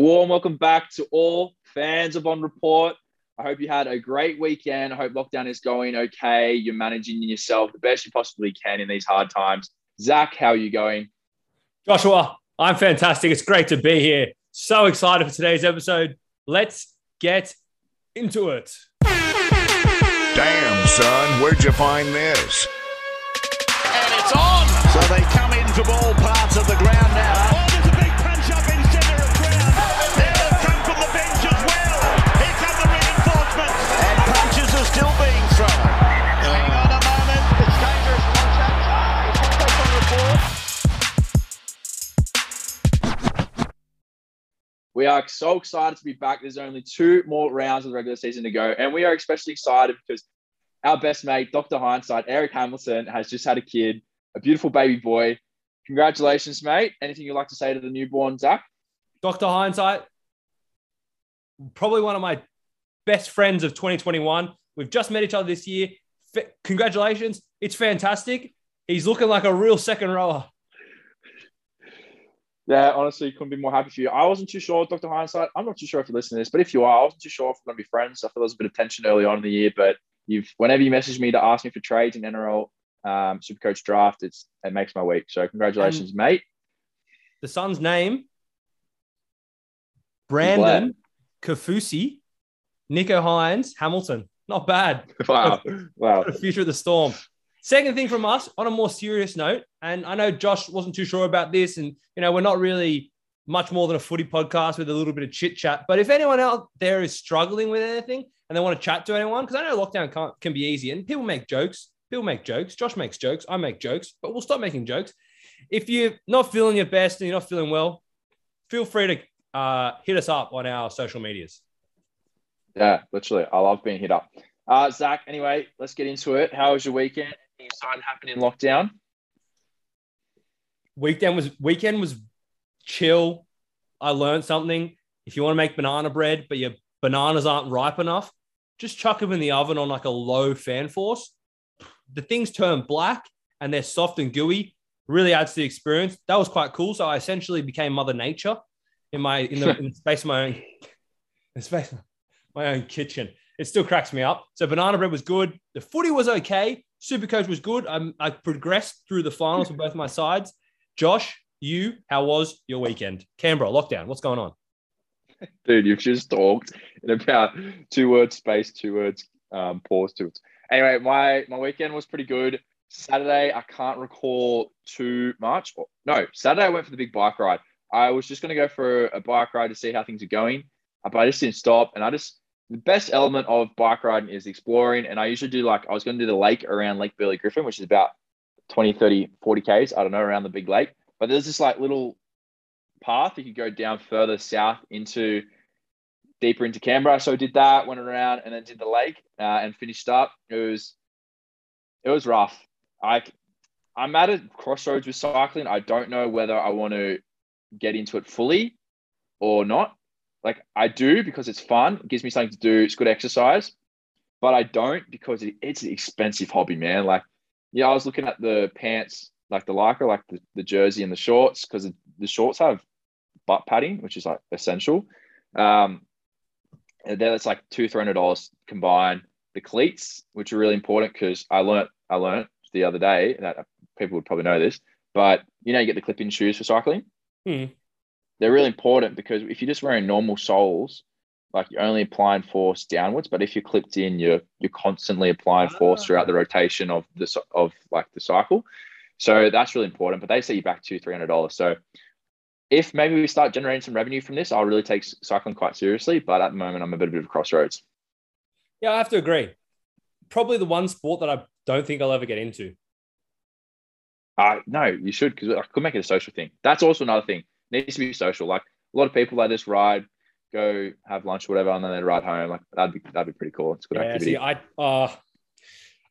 A warm welcome back to all fans of On Report. I hope you had a great weekend. I hope lockdown is going okay. You're managing yourself the best you possibly can in these hard times. Zach, how are you going? Joshua, I'm fantastic. It's great to be here. So excited for today's episode. Let's get into it. Damn, son, where'd you find this? And it's on. So they come in from all parts of the ground now. Still being thrown. Hang on a moment. It's dangerous contact. Contact on report. We are so excited to be back. There's only two more rounds of the regular season to go. And we are especially excited because our best mate, Dr. Hindsight, Eric Hamilton, has just had a kid, a beautiful baby boy. Congratulations, mate. Anything you'd like to say to the newborn, Zach? Dr. Hindsight, probably one of my best friends of 2021. We've just met each other this year. F- congratulations. It's fantastic. He's looking like a real second rower. Yeah, honestly, couldn't be more happy for you. I wasn't too sure, Dr. Hindsight. I'm not too sure if you listen to this, but if you are, I wasn't too sure if we're going to be friends. I feel there was a bit of tension early on in the year, but you've whenever you message me to ask me for trades in NRL um, Supercoach draft, it's it makes my week. So congratulations, mate. The son's name, Brandon Kaufusi, Nicho Hynes, Hamilton. Not bad. Wow, wow. the future of the storm. Second thing from us, on a more serious note, and I know Josh wasn't too sure about this, and you know we're not really much more than a footy podcast with a little bit of chit chat. But if anyone out there is struggling with anything and they want to chat to anyone, because I know lockdown can can be easy, and people make jokes, people make jokes, Josh makes jokes, I make jokes, but we'll stop making jokes. If you're not feeling your best and you're not feeling well, feel free to uh, hit us up on our social medias. Yeah, literally. I love being hit up. Uh, Zach, anyway, let's get into it. How was your weekend? Anything exciting happening in lockdown? weekend was weekend was chill. I learned something. If you want to make banana bread, but your bananas aren't ripe enough, just chuck them in the oven on like a low fan force. The things turn black and they're soft and gooey. Really adds to the experience. That was quite cool. So I essentially became Mother Nature in my in the, in the space of my own in space my own kitchen. It still cracks me up. So banana bread was good. The footy was okay. Supercoach was good. I, I progressed through the finals for both my sides. Josh, you, how was your weekend? Canberra, lockdown, what's going on? Dude, you've just talked in about two words space, two words um, pause, two words. Anyway, my my weekend was pretty good. Saturday, I can't recall too much. No, Saturday I went for the big bike ride. I was just going to go for a bike ride to see how things are going, but I just didn't stop. And I just the best element of bike riding is exploring. And I usually do like I was going to do the lake around Lake Burley Griffin, which is about 20, 30, 40 Ks, I don't know, around the big lake. But there's this like little path you could go down further south into deeper into Canberra. So I did that, went around and then did the lake uh, and finished up. It was it was rough. I I'm at a crossroads with cycling. I don't know whether I want to get into it fully or not. Like I do because it's fun. It gives me something to do. It's good exercise. But I don't because it, it's an expensive hobby, man. Like, yeah, I was looking at the pants, like the lycra, like the, the jersey and the shorts, because the shorts have butt padding, which is like essential. Um, and then it's like two, three hundred dollars combined. The cleats, which are really important, because I learned I learned the other day that people would probably know this, but you know, you get the clip-in shoes for cycling. Hmm. They're really important because if you're just wearing normal soles, like you're only applying force downwards, but if you're clipped in, you're you're constantly applying force throughout the rotation of the of like the cycle. So that's really important. But they set you back two, three hundred dollars. So if maybe we start generating some revenue from this, I'll really take cycling quite seriously. But at the moment, I'm a bit, a bit of a crossroads. Yeah, I have to agree. Probably the one sport that I don't think I'll ever get into. Uh, no, you should because I could make it a social thing. That's also another thing. Needs to be social. Like a lot of people, they just ride, go have lunch, whatever, and then they ride home. Like that'd be that'd be pretty cool. It's a good Yeah, activity. see, I uh,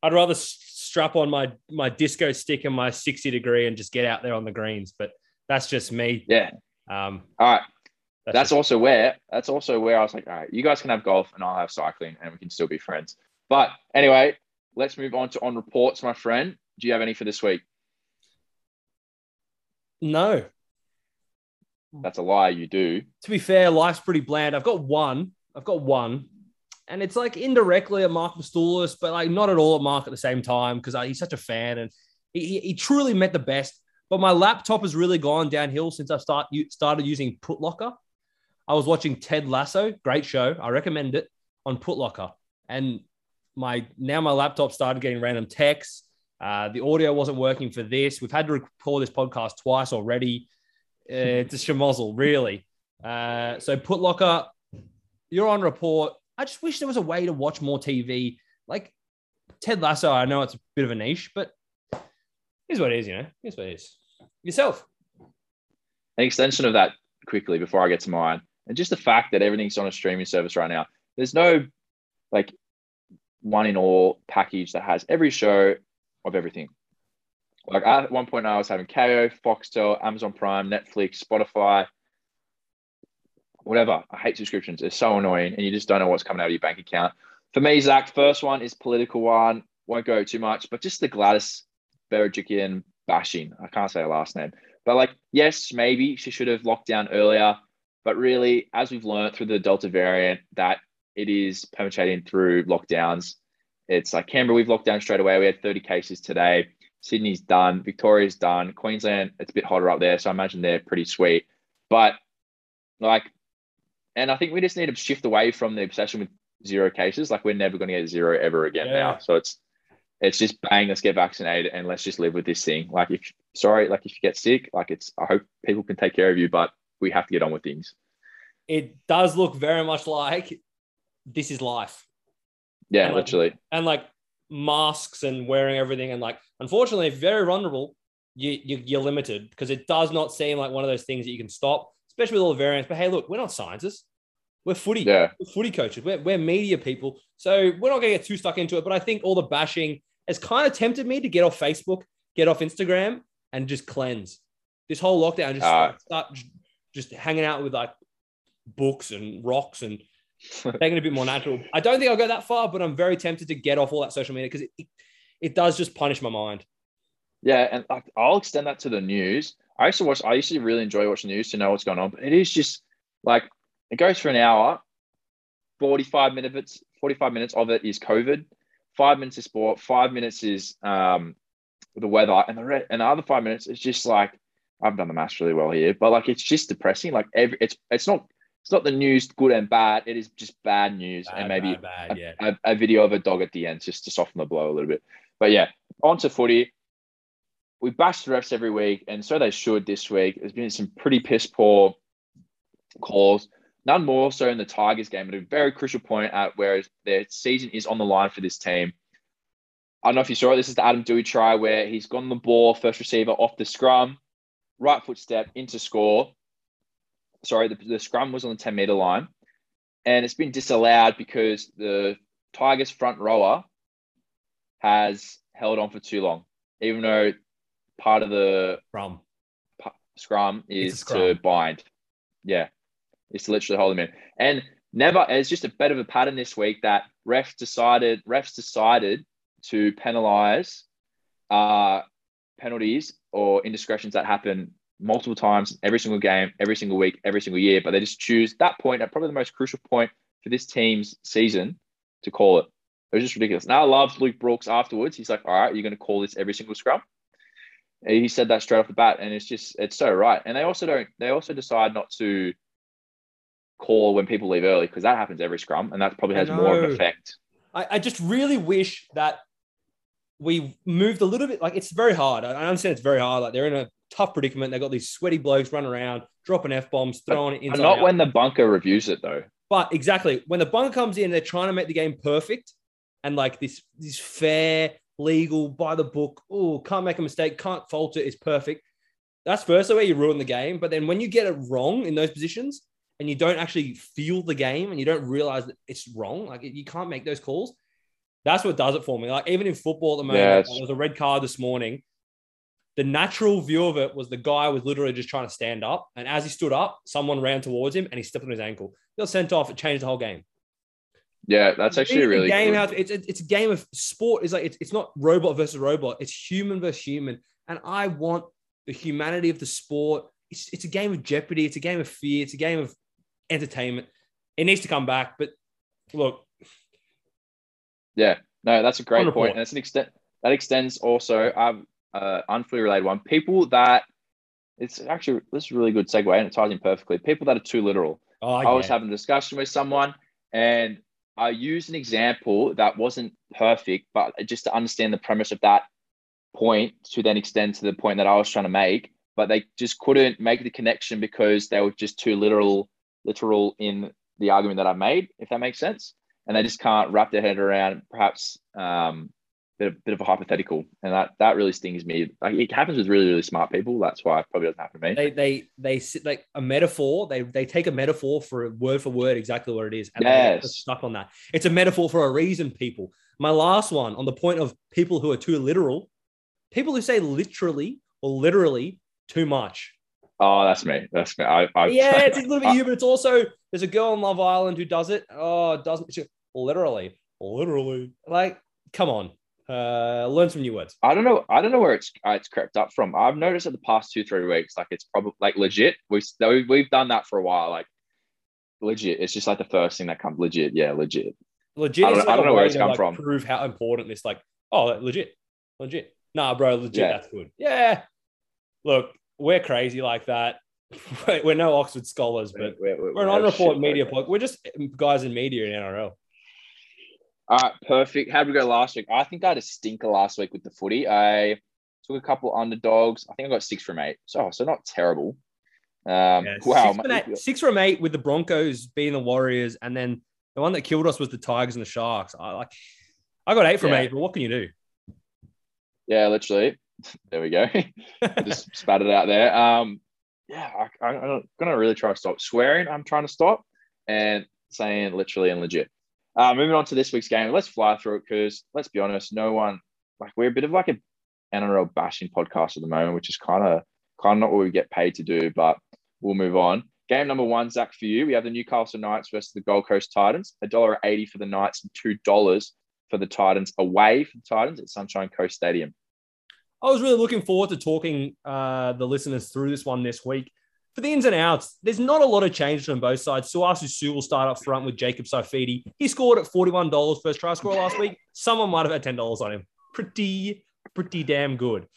I'd rather strap on my my disco stick and my sixty degree and just get out there on the greens. But that's just me. yeah. Um, All right. that's, That's just- also where that's also where I was like, all right, you guys can have golf and I'll have cycling and we can still be friends. But anyway, let's move on to on reports, my friend. Do you have any for this week? no. That's a lie. You do. to be fair, life's pretty bland. I've got one. I've got one. And it's like indirectly at Mark Mastoulis, but like not at all at Mark at the same time because he's such a fan and he, he, truly met the best. But my laptop has really gone downhill since I've start, started using Putlocker. I was watching Ted Lasso, great show. I recommend it on Putlocker. And my now my laptop started getting random texts. Uh, the audio wasn't working for this. We've had to record this podcast twice already. Uh, it's a schmozzle, really. Uh, so Putlocker, you're on report. I just wish there was a way to watch more TV. Like Ted Lasso, I know it's a bit of a niche, but here's what it is, you know. Here's what it is. Yourself. An extension of that quickly before I get to mine, and just the fact that everything's on a streaming service right now. There's no like one in all package that has every show of everything. Like at one point, I was having Kayo, Foxtel, Amazon Prime, Netflix, Spotify, whatever. I hate subscriptions. It's so annoying, and you just don't know what's coming out of your bank account. For me, Zach, first one is political one. Won't go too much, but just the Gladys Berejiklian bashing. I can't say her last name, but like, yes, maybe she should have locked down earlier. But really, as we've learned through the Delta variant, that it is penetrating through lockdowns. It's like Canberra, we've locked down straight away. We had 30 cases today. Sydney's done. Victoria's done. Queensland, it's a bit hotter up there. So I imagine they're pretty sweet. But like, and I think we just need to shift away from the obsession with zero cases. Like we're never going to get zero ever again Yeah. now. So it's it's just bang, let's get vaccinated and let's just live with this thing. Like if sorry, like if you get sick, like it's I hope people can take care of you, but we have to get on with things. It does look very much like this is life. Yeah, And, like, literally. and like masks and wearing everything and like unfortunately if you're very vulnerable you, you you're limited because it does not seem like one of those things that you can stop especially with all the variants. But hey look we're not scientists. We're footy. Yeah. we're footy coaches. We're, we're media people. So we're not going to get too stuck into it. But i think all the bashing has kind of tempted me to get off facebook get off instagram and just cleanse. This whole lockdown just Ah. start j- just hanging out with like books and rocks and making it a bit more natural. I don't think I'll go that far, but I'm very tempted to get off all that social media because it, it, it does just punish my mind. Yeah, and like, I'll extend that to the news. I used to watch. I used to really enjoy watching news to know what's going on. But it is just like it goes for an hour. Forty-five minutes. Forty-five minutes of it is COVID. Five minutes is sport. Five minutes is um, the weather, and the re- and the other five minutes is just like I've done the maths really well here, but like it's just depressing. Like every it's it's not it's not the news good and bad. It is just bad news, and maybe bad, a, a, a video of a dog at the end just to soften the blow a little bit. But yeah, on to footy. We bash the refs every week, and so they should this week. There's been some pretty piss poor calls. None more so in the Tigers game at a very crucial point at where their season is on the line for this team. I don't know if you saw it. This is the Adam Doueihi try where he's gone the ball, first receiver off the scrum, right foot step into score. Sorry, the, the scrum was on the 10 meter line. And it's been disallowed because the Tigers front rower has held on for too long, even though part of the From pu- scrum is scrum. to bind. Yeah, it's to literally hold him in. And never, it's just a bit of a pattern this week that refs decided refs decided to penalise uh, penalties or indiscretions that happen multiple times every single game, every single week, every single year. But they just choose that point at probably the most crucial point for this team's season to call it. It was just ridiculous. Now I love Luke Brooks afterwards. He's like, all right, you're going to call this every single scrum. He said that straight off the bat, and it's just it's so right. And they also don't. They also decide not to call when people leave early because that happens every scrum, and that probably has more of an effect. I, I just really wish that we moved a little bit. Like it's very hard. I understand it's very hard. Like they're in a tough predicament. They got these sweaty blokes running around, dropping f bombs, throwing it And inside. not out. when the bunker reviews it though. But exactly when the bunker comes in, they're trying to make the game perfect and like this this fair, legal, by the book. Oh, can't make a mistake, can't fault it. It's perfect. That's first the way you ruin the game. But then when you get it wrong in those positions and you don't actually feel the game and you don't realize that it's wrong, like you can't make those calls. That's what does it for me. Like even in football at the moment, Yes. there was a red card this morning. The natural view of it was the guy was literally just trying to stand up, and as he stood up, someone ran towards him and he stepped on his ankle. He got sent off. It changed the whole game. Yeah, that's actually really game. good. How it's it's a game of sport. Is like it's, it's not robot versus robot. It's human versus human, and I want the humanity of the sport it's it's a game of jeopardy. It's a game of fear. It's a game of entertainment. It needs to come back. But look, Yeah, no, that's a great point, and it's an extent that extends also. Um, uh, unfully related one. People that it's actually this is a really good segue, and it ties in perfectly. People that are too literal. oh, I was having a discussion with someone, and I used an example that wasn't perfect, but just to understand the premise of that point to then extend to the point that I was trying to make. But they just couldn't make the connection because they were just too literal, literal in the argument that I made, if that makes sense. And they just can't wrap their head around perhaps um, bit of, bit of a hypothetical, and that that really stings me. Like it happens with really really smart people. That's why it probably doesn't happen to me. they they they sit like a metaphor. They they take a metaphor for word for word exactly what it is, and Yes. stuck on that. It's a metaphor for a reason, people. My last one on the point of people who are too literal, people who say literally or literally too much. Oh, that's me. That's me. I, I Yeah, it's a little bit you, but it's also there's a girl on Love Island who does it. Oh, it doesn't she, literally, literally. Like, come on, uh, learn some new words. I don't know. I don't know where it's uh, it's crept up from. I've noticed in the past two three weeks, like it's probably like legit. We've we've done that for a while. Like legit. It's just like the first thing that comes. Legit. Yeah, legit. Legit. I don't- like I don't know where it's to, come like, from. Prove how important this. Like, oh, legit, legit. Nah, bro, legit. Yeah. That's good. Yeah. Look, we're crazy like that. we're no Oxford scholars, but we're, we're an on-report media pod. We're just guys in media in NRL. All right, perfect. How did we go last week? I think I had a stinker last week with the footy. I took a couple underdogs. I think I got six from eight. So so not terrible. Um, Yeah, wow. six, from eight, six from eight with the Broncos being the Warriors, and then the one that killed us was the Tigers and the Sharks. I like. I got eight from Yeah. eight, but what can you do? Yeah, literally. There we go. just spat it out there. Um, yeah, I, I, I'm gonna really try to stop swearing. I'm trying to stop and saying literally and legit. Uh, moving on to this week's game, let's fly through it because let's be honest, no one like we're a bit of like a NRL bashing podcast at the moment, which is kind of kind of not what we get paid to do, but we'll move on. Game number one, Zach, for you. We have the Newcastle Knights versus the Gold Coast Titans. A dollar eighty for the Knights and two dollars for the Titans away for the Titans at Sunshine Coast Stadium. I was really looking forward to talking uh, the listeners through this one this week. For the ins and outs, there's not a lot of changes on both sides. Sauaso Sue will start up front with Jacob Saifiti. He scored at $41 first try score last week. Someone might have had $10 on him. Pretty, pretty damn good.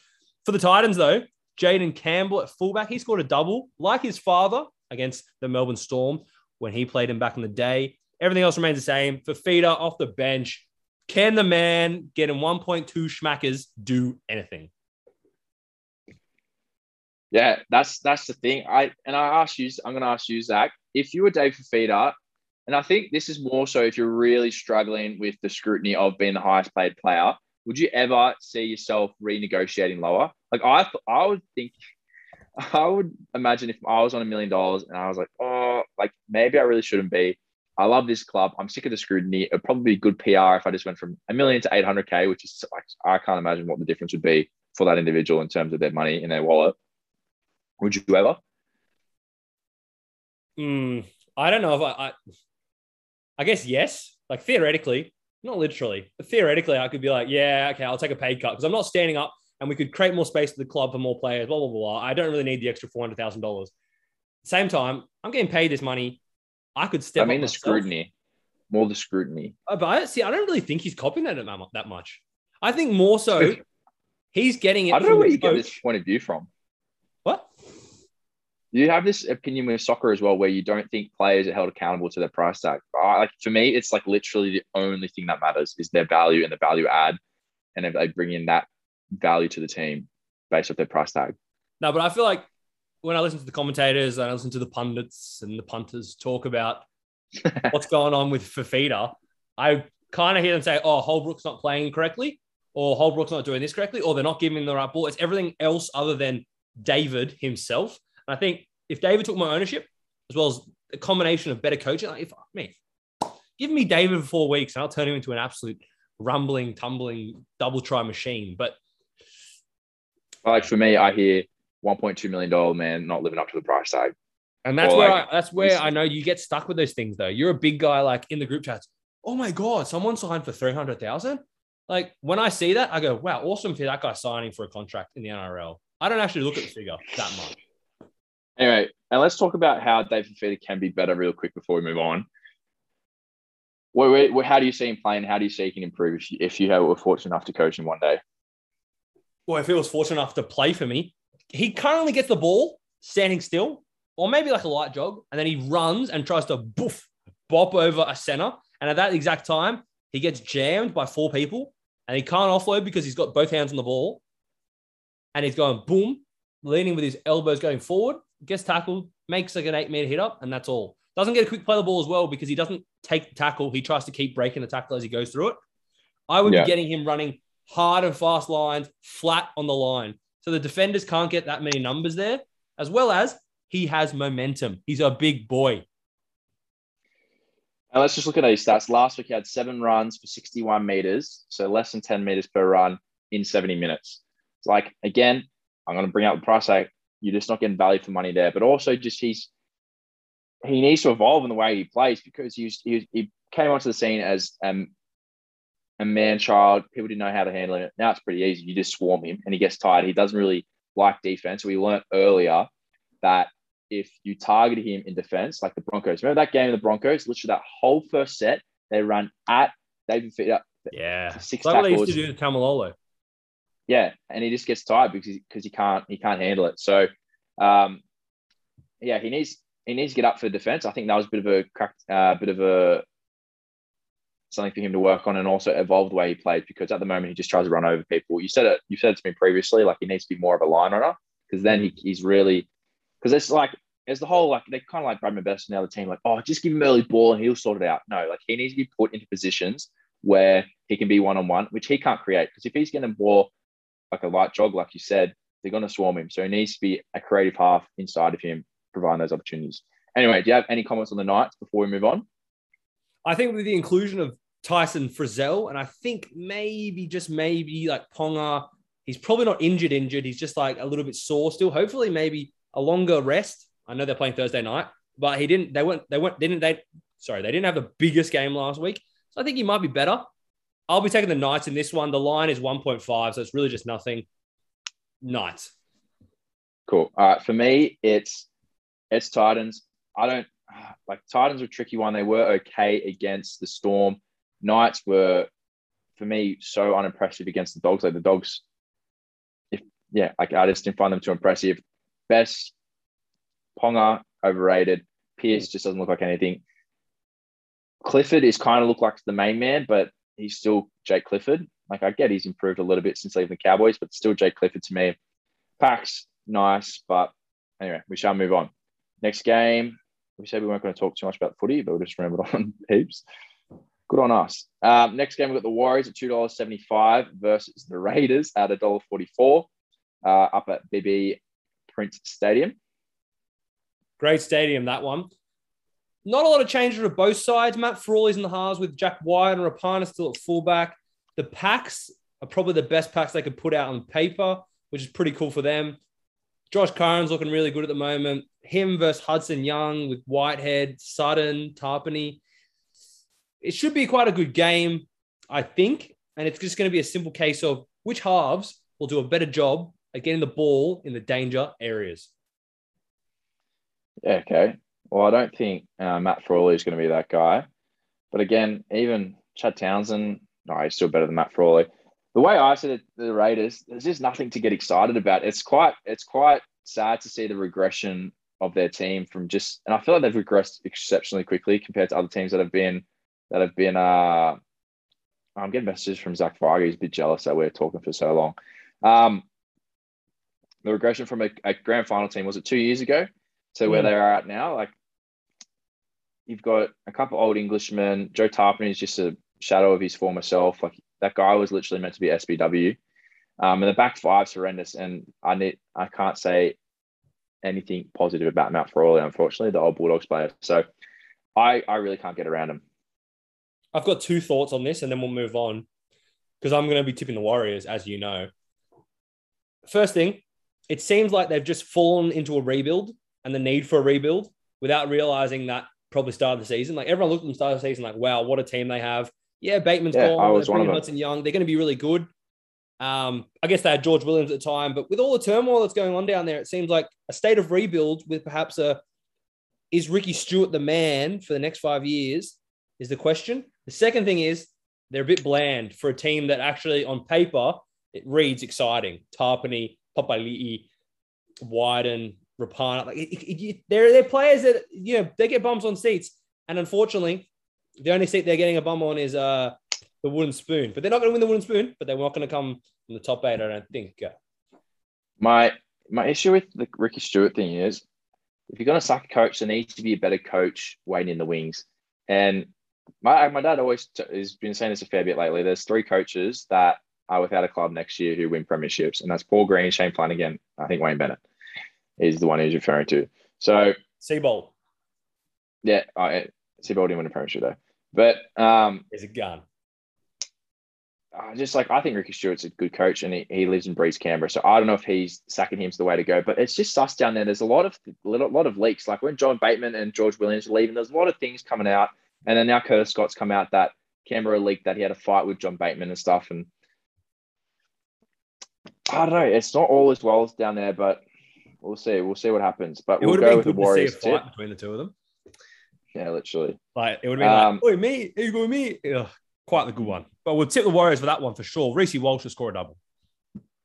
For the Titans, though, Jayden Campbell at fullback, he scored a double like his father against the Melbourne Storm when he played him back in the day. Everything else remains the same. Fifita off the bench, can the man getting 1.2 schmackers do anything? Yeah, that's that's the thing. I and I ask you, I'm going to ask you, Zach, if you were Dave Fifita, and I think this is more so if you're really struggling with the scrutiny of being the highest paid player, would you ever see yourself renegotiating lower? Like I, I would think, I would imagine if I was on a million dollars and I was like, oh, like maybe I really shouldn't be. I love this club. I'm sick of the scrutiny. It'd probably be good PR if I just went from a million to 800k, which is like I can't imagine what the difference would be for that individual in terms of their money in their wallet. Would you ever? Hmm, I don't know if I, I. I guess yes. Like theoretically, not literally, but theoretically, I could be like, yeah, okay, I'll take a pay cut because I'm not standing up, and we could create more space for the club for more players. Blah blah blah. I don't really need the extra four hundred thousand dollars. Same time, I'm getting paid this money. I could step. I mean the myself. scrutiny, more the scrutiny. Uh, But I see. I don't really think he's copying that that much. I think more so, he's getting it. I don't know where you get this point of view from. You have this opinion with soccer as well, where you don't think players are held accountable to their price tag. I, like for me, it's like literally the only thing that matters is their value and the value add, and if they bring in that value to the team based off their price tag. No, but I feel like when I listen to the commentators and I listen to the pundits and the punters talk about what's going on with Fifita, I kind of hear them say, "Oh, Holbrook's not playing correctly, or Holbrook's not doing this correctly, or they're not giving the right ball." It's everything else other than David himself. I think if David took my ownership, as well as a combination of better coaching, like if me, give me David for four weeks, and I'll turn him into an absolute rumbling, tumbling, double try machine. But Like for me, I hear 1.2 million dollar man not living up to the price tag. And that's Or where like- I, that's where I know you get stuck with those things though. You're a big guy like in the group chats. Oh my god, someone signed for three hundred thousand. Like when I see that, I go, "Wow, awesome for that guy signing for a contract in the NRL." I don't actually look at the figure that much. Anyway, and let's talk about how Dave Fifita can be better real quick before we move on. Where, where, how do you see him playing? How do you see he can improve if you, if you were fortunate enough to coach him one day? Well, if he was fortunate enough to play for me, he currently gets the ball standing still, or maybe like a light jog, and then he runs and tries to boof, bop over a center. And at that exact time, he gets jammed by four people and he can't offload because he's got both hands on the ball. And he's going boom, leaning with his elbows going forward, gets tackled, makes like an eight meter hit up, and that's all. Doesn't get a quick play the ball as well because he doesn't take the tackle. He tries to keep breaking the tackle as he goes through it. I would Yeah. be getting him running hard and fast lines, flat on the line. So the defenders can't get that many numbers there, as well as he has momentum. He's a big boy. And let's just look at his stats. Last week, he had seven runs for 61 meters, so less than 10 meters per run in 70 minutes. It's like, again, I'm going to bring out the price tag. You're just not getting value for money there. But also, just he's he needs to evolve in the way he plays because he, was, he, was- he came onto the scene as um, a man child. People didn't know how to handle it. Now it's pretty easy. You just swarm him and he gets tired. He doesn't really like defense. We learned earlier that if you target him in defense, like the Broncos, remember that game of the Broncos? Literally, that whole first set, they run at David Fifita. Yeah. Six like what they used to do to Taumalolo. Yeah, and he just gets tired because he, because he can't he can't handle it. So, um, yeah, he needs he needs to get up for defense. I think that was a bit of a crack, uh, bit of a something for him to work on, and also evolve the way he plays because at the moment he just tries to run over people. You said it. You said it to me previously. Like he needs to be more of a line runner because then he, he's really because it's like it's the whole like they kind of like Bradman Best and the other team like oh just give him early ball and he'll sort it out. No, like he needs to be put into positions where he can be one on one, which he can't create because if he's getting the ball like a light jog, like you said, they're going to swarm him. So he needs to be a creative half inside of him, providing those opportunities. Anyway, do you have any comments on the Knights before we move on? I think with the inclusion of Tyson Frizell, and I think maybe just maybe like Ponga, he's probably not injured, injured. He's just like a little bit sore still. Hopefully, maybe a longer rest. I know they're playing Thursday night, but he didn't. They weren't. They weren't. Didn't they? Sorry, they didn't have the biggest game last week, so I think he might be better. I'll be taking the Knights in this one. The line is 1.5, so it's really just nothing. Knights. Cool. All right. For me, it's it's Titans. I don't like Titans were tricky one. They were okay against the Storm. Knights were, for me, so unimpressive against the Dogs. Like the Dogs, if yeah, like I just didn't find them too impressive. Best Ponga overrated. Pearce just doesn't look like anything. Clifford is kind of look like the main man, but he's still Jake Clifford. Like I get he's improved a little bit since leaving the Cowboys, but still Jake Clifford to me. Packs nice, but anyway, we shall move on. Next game, we said we weren't going to talk too much about footy, but we just remembered on heaps. Good on us. Um, next game, we've got the Warriors at $2.75 versus the Raiders at $1.44 uh, up at BB Print Stadium. Great stadium, that one. Not a lot of changes to both sides. Matt Frawley's in the halves with Jack Wighton and Rapana still at fullback. The packs are probably the best packs they could put out on paper, which is pretty cool for them. Josh Curran's looking really good at the moment. Him versus Hudson Young with Whitehead, Sutton, Tapine. It should be quite a good game, I think. And it's just going to be a simple case of which halves will do a better job at getting the ball in the danger areas. Yeah, okay. Well, I don't think uh, Matt Frawley is going to be that guy. But again, even Chad Townsend, no, he's still better than Matt Frawley. The way I see it, the Raiders, there's just nothing to get excited about. It's quite, it's quite sad to see the regression of their team from just, and I feel like they've regressed exceptionally quickly compared to other teams that have been, that have been. uh I'm getting messages from Zach Fargo. He's a bit jealous that we're talking for so long. Um, the regression from a, a grand final team was it two years ago to where they are at now? Like you've got a couple old Englishmen. Joe Tapine is just a shadow of his former self. Like that guy was literally meant to be SBW. Um, and the back five's horrendous. And I need I can't say anything positive about Matt Frawley, unfortunately, the old Bulldogs player. So I I really can't get around him. I've got two thoughts on this and then we'll move on because I'm going to be tipping the Warriors, as you know. First thing, it seems like they've just fallen into a rebuild and the need for a rebuild without realizing that probably start of the season. Like everyone looked at them start of the season like, wow, what a team they have. Yeah, Bateman's Yeah, gone. I was one of them. Hudson Young. They're going to be really good. Um, I guess they had George Williams at the time, but with all the turmoil that's going on down there, it seems like a state of rebuild with perhaps a is Ricky Stuart the man for the next five years? Is the question. The second thing is they're a bit bland for a team that actually on paper it reads exciting. Tapine, Papali'i, Wighton, Rapana. Like they're they're players that you know they get bums on seats, and unfortunately, the only seat they're getting a bum on is uh the wooden spoon. But they're not going to win the wooden spoon. But they're not going to come in the top eight. I don't think. My my issue with the Ricky Stuart thing is, if you're going to sack a coach, there needs to be a better coach waiting in the wings. And my my dad always t- has been saying this a fair bit lately. There's three coaches that are without a club next year who win premierships, and that's Paul Green, Shane Flanagan, I think Wayne Bennett is the one he's referring to. So Seibold. Yeah, uh, Seibold didn't win a premiership though, but um, is a gun. Uh, just like I think Ricky Stuart's a good coach and he, he lives and breathes Canberra. So I don't know if he's sacking him's the way to go, but it's just sus down there. There's a lot of a lot of leaks. Like when John Bateman and George Williams are leaving, there's a lot of things coming out. And then now Curtis Scott's come out that Canberra leaked that he had a fight with John Bateman and stuff. And I don't know. It's not all as well as down there, but we'll see. We'll see what happens. But it we'll go with the Warriors. To see a fight between the two of them. Yeah, literally. Like it would have been um, like, "Oi, me, you go me." Ugh, quite the good one. But we'll tip the Warriors for that one for sure. Reece Walsh will score a double.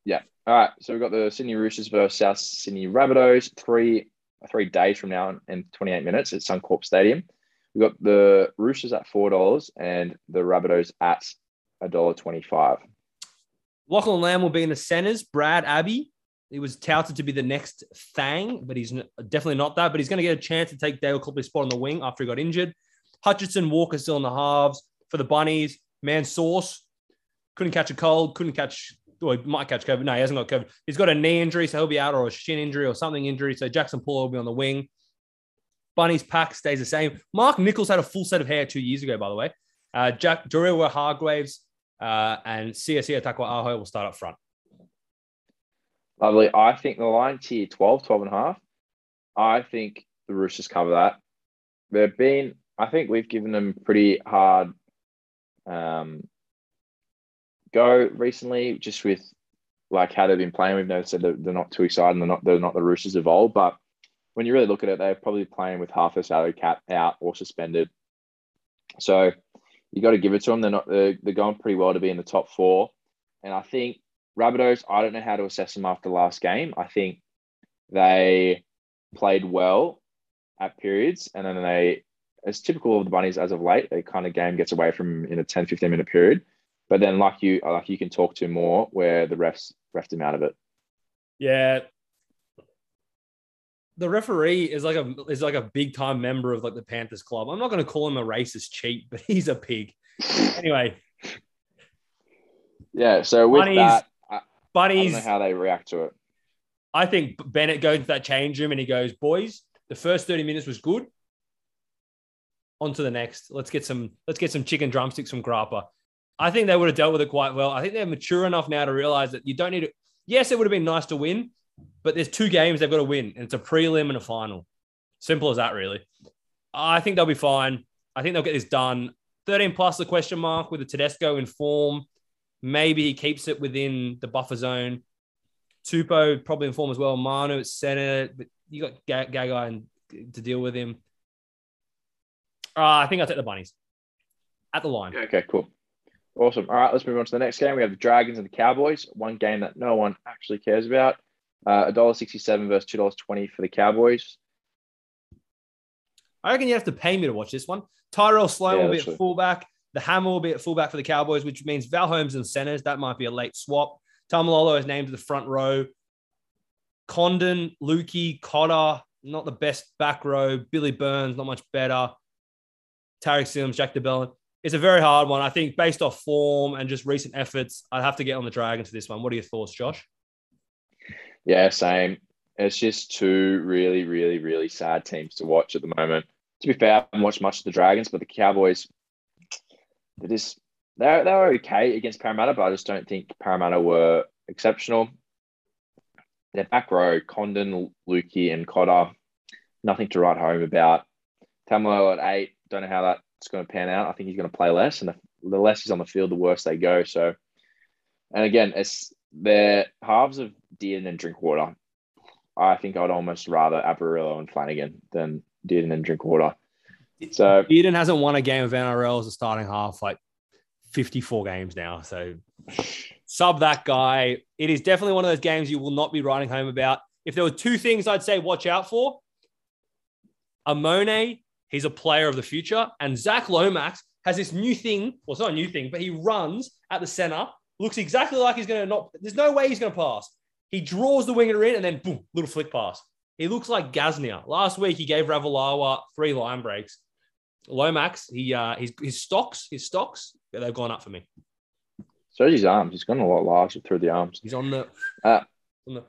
Yeah. All right. So we've got the Sydney Roosters versus South Sydney Rabbitohs three three days from now in 28 minutes at Suncorp Stadium. We've got the Roosters at four dollars and the Rabbitohs at a dollar twenty-five. Lachlan Lam will be in the centers. Brad Abbey, he was touted to be the next thing, but he's definitely not that. But he's going to get a chance to take Dale Copley's spot on the wing after he got injured. Hutchinson, Walker still in the halves for the Bunnies. Man Sauce couldn't catch a cold, couldn't catch, or he might catch COVID. No, he hasn't got COVID. He's got a knee injury, so he'll be out, or a shin injury, or something injury. So Jackson Paul will be on the wing. Bunny's pack stays the same. Mark Nicholls had a full set of hair two years ago, by the way. Uh, Jared Waerea-Hargreaves uh, and Siosiua Taukeiaho will start up front. Lovely. I think the line tier 12, 12 and a half. I think the Roosters cover that. They've been, I think we've given them pretty hard um, go recently, just with like how they've been playing. We've that they're, they're not too excited. They're not they're not the Roosters of old. But when you really look at it, they're probably playing with half their salary cap out or suspended. So you got to give it to them. They're not they're, they're going pretty well to be in the top four. And I think Rabbitohs, I don't know how to assess them after the last game. I think they played well at periods and then they as typical of the bunnies as of late. A kind of game gets away from in a 10, 15 minute period. But then like you uh, like you can talk to more where the refs refed him out of it. Yeah. The referee is like a is like a big time member of like the Panthers club. I'm not going to call him a racist cheat, but he's a pig. anyway. Yeah. So with bunnies, that, bunnies, I don't know how they react to it. I think Bennett goes to that change room and he goes, "Boys, the first 30 minutes was good on to the next. Let's get some let's get some chicken drumsticks from Grappa. I think they would have dealt with it quite well. I think they're mature enough now to realize that you don't need to. Yes, it would have been nice to win, but there's two games they've got to win, and it's a prelim and a final. Simple as that, really. I think they'll be fine. I think they'll get this done. 13 plus the question mark with the Tedesco in form. Maybe he keeps it within the buffer zone. Tupou probably in form as well. Manu at center, but you got Gagai to deal with him. Uh, I think I'll take the bunnies at the line. Okay, cool. Awesome. All right, let's move on to the next game. We have the Dragons and the Cowboys. One game that no one actually cares about. Uh, a dollar sixty-seven versus two dollars twenty for the Cowboys. I reckon you have to pay me to watch this one. Tyrell Sloan yeah, will be at fullback. The Hammer will be at fullback for the Cowboys, which means Val Holmes and centers. That might be a late swap. Taumalolo is named to the front row. Condon, Luki, Cotter, not the best back row. Billy Burns, not much better. Tariq Sims, Jack de Belin. It's a very hard one. I think based off form and just recent efforts, I'd have to get on the Dragons for this one. What are your thoughts, Josh? Yeah, same. It's just two really, really, really sad teams to watch at the moment. To be fair, I haven't watched much of the Dragons, but the Cowboys, they just they they were okay against Parramatta, but I just don't think Parramatta were exceptional. Their back row, Condon, Luki, and Cotter, nothing to write home about. Tamalo at eight, don't know how that's going to pan out. I think he's going to play less, and the, the less he's on the field, the worse they go. So And again, it's their halves of Dearden and Drinkwater. I think I'd almost rather Aparillo and Flanagan than Dearden and Drinkwater. So Eden hasn't won a game of NRL as a starting half like 54 games now. So sub that guy. It is definitely one of those games you will not be writing home about. If there were two things I'd say watch out for, Amone, he's a player of the future, and Zach Lomax has this new thing. Well, it's not a new thing, but he runs at the center, looks exactly like he's going to not. There's no way he's going to pass. He draws the winger in, and then boom, little flick pass. He looks like Gasnier. Last week he gave Ravalawa three line breaks. Lomax, he uh, his his stocks, his stocks, they've gone up for me. So his arms. He's gone a lot larger through the arms. He's on the. Uh, on the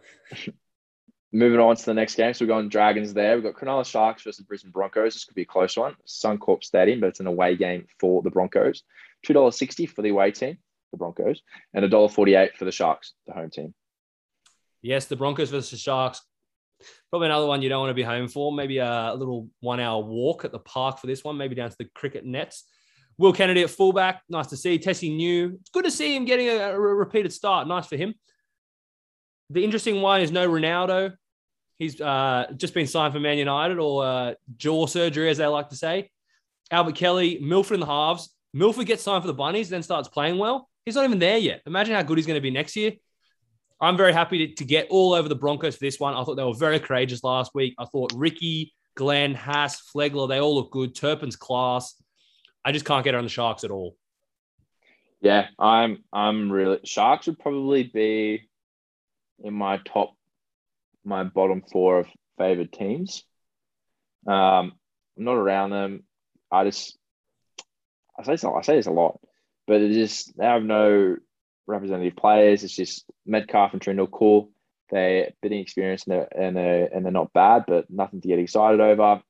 Moving on to the next game. So we're going Dragons there. We've got Cronulla Sharks versus Brisbane Broncos. This could be a close one. Suncorp Stadium, but it's an away game for the Broncos. $2.60 for the away team, the Broncos, and $1.48 for the Sharks, the home team. Yes, the Broncos versus the Sharks. Probably another one you don't want to be home for. Maybe a little one hour walk at the park for this one, maybe down to the cricket nets. Will Kennedy at fullback. Nice to see. Tessie New. It's good to see him getting a, a repeated start. Nice for him. The interesting one is no Ronaldo. He's uh, just been signed for Man United or uh, jaw surgery, as they like to say. Albert Kelly, Milford in the halves. Milford gets signed for the Bunnies, then starts playing well. He's not even there yet. Imagine how good he's going to be next year. I'm very happy to, to get all over the Broncos for this one. I thought they were very courageous last week. I thought Ricky, Glenn, Haas, Flegler, they all look good. Turpin's class. I just can't get on the Sharks at all. Yeah, I'm I'm really Sharks would probably be in my top my bottom four of favored teams. Um, I'm not around them. I just I say I say this a lot, but it just they have no representative players. It's just Metcalf and Trindall cool. They're bidding experience and they're, and they're and they're not bad, but nothing to get excited over.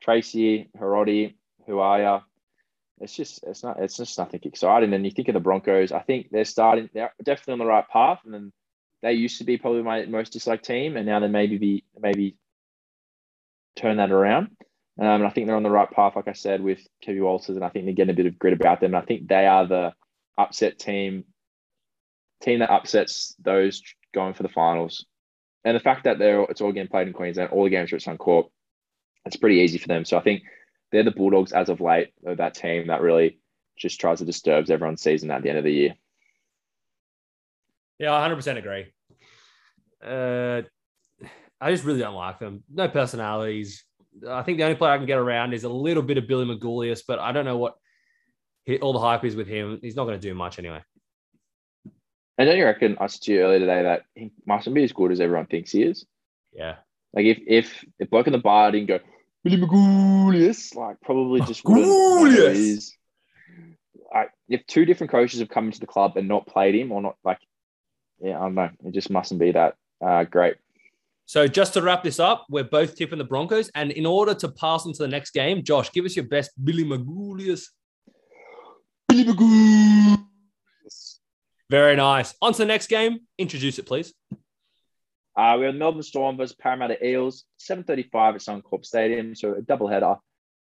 Tracy, Hiroti, who are you? It's just it's not it's just nothing exciting. And you think of the Broncos, I think they're starting they're definitely on the right path. And then they used to be probably my most disliked team, and now they maybe be maybe turn that around. Um, and I think they're on the right path, like I said, with Kevin Walters, and I think they're getting a bit of grit about them. And I think they are the upset team, team that upsets those going for the finals. And the fact that they're it's all getting played in Queensland, all the games are at Suncorp, it's pretty easy for them. So I think they're the Bulldogs as of late of that team that really just tries to disturb everyone's season at the end of the year. Yeah, I 100% agree. Uh, I just really don't like them. No personalities. I think the only player I can get around is a little bit of Billy Magoulias, but I don't know what he, all the hype is with him. He's not going to do much anyway. And don't you reckon I said to you earlier today that he mustn't be as good as everyone thinks he is? Yeah. Like if if if bloke in the bar didn't go Billy Magoulias, like probably just wouldn't. Like if two different coaches have come into the club and not played him or not like yeah, I don't know. It just mustn't be that uh, great. So just to wrap this up, we're both tipping the Broncos. And in order to pass into the next game, Josh, give us your best Billy Magoulias. Billy Magoulias. Very nice. On to the next game. Introduce it, please. Uh, we have Melbourne Storm versus Parramatta Eels, 7.35 at Suncorp Stadium. So a double header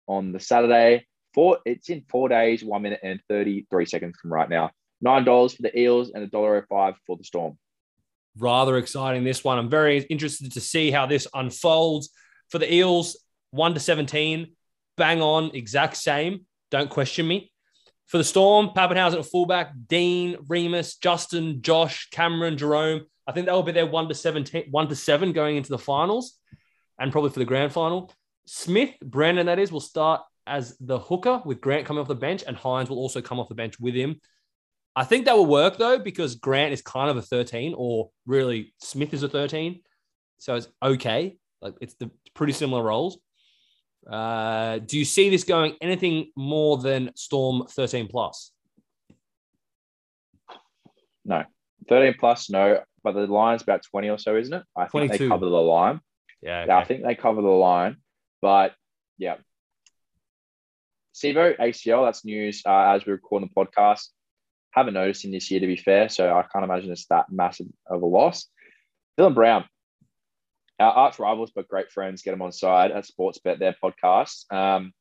on the Saturday. Four, it's in four days, one minute and 33 seconds from right now. $9 for the Eels and $1.05 for the Storm. Rather exciting, this one. I'm very interested to see how this unfolds. For the Eels, 1 to 17, bang on, exact same. Don't question me. For the Storm, Papenhuyzen at fullback, Dean, Reimis, Justin, Josh, Cameron, Jerome. I think that will be their 1 to 17, 1 to 7 going into the finals and probably for the grand final. Smith, Brandon, that is, will start as the hooker with Grant coming off the bench, and Hynes will also come off the bench with him. I think that will work though because Grant is kind of a 13, or really Smith is a 13, so it's okay. Like it's the pretty similar roles. Uh, do you see this going anything more than Storm 13 plus? No, 13 plus, no. But the line's about 20 or so, isn't it? I think 22. they cover the line. Yeah, okay. yeah, I think they cover the line. But yeah, Sivo ACL. That's news uh, as we record the podcast haven't noticed in this year, to be fair. So I can't imagine it's that massive of a loss. Dylan Brown, our arch rivals, but great friends, get them on side at Sportsbet, their podcast. Um,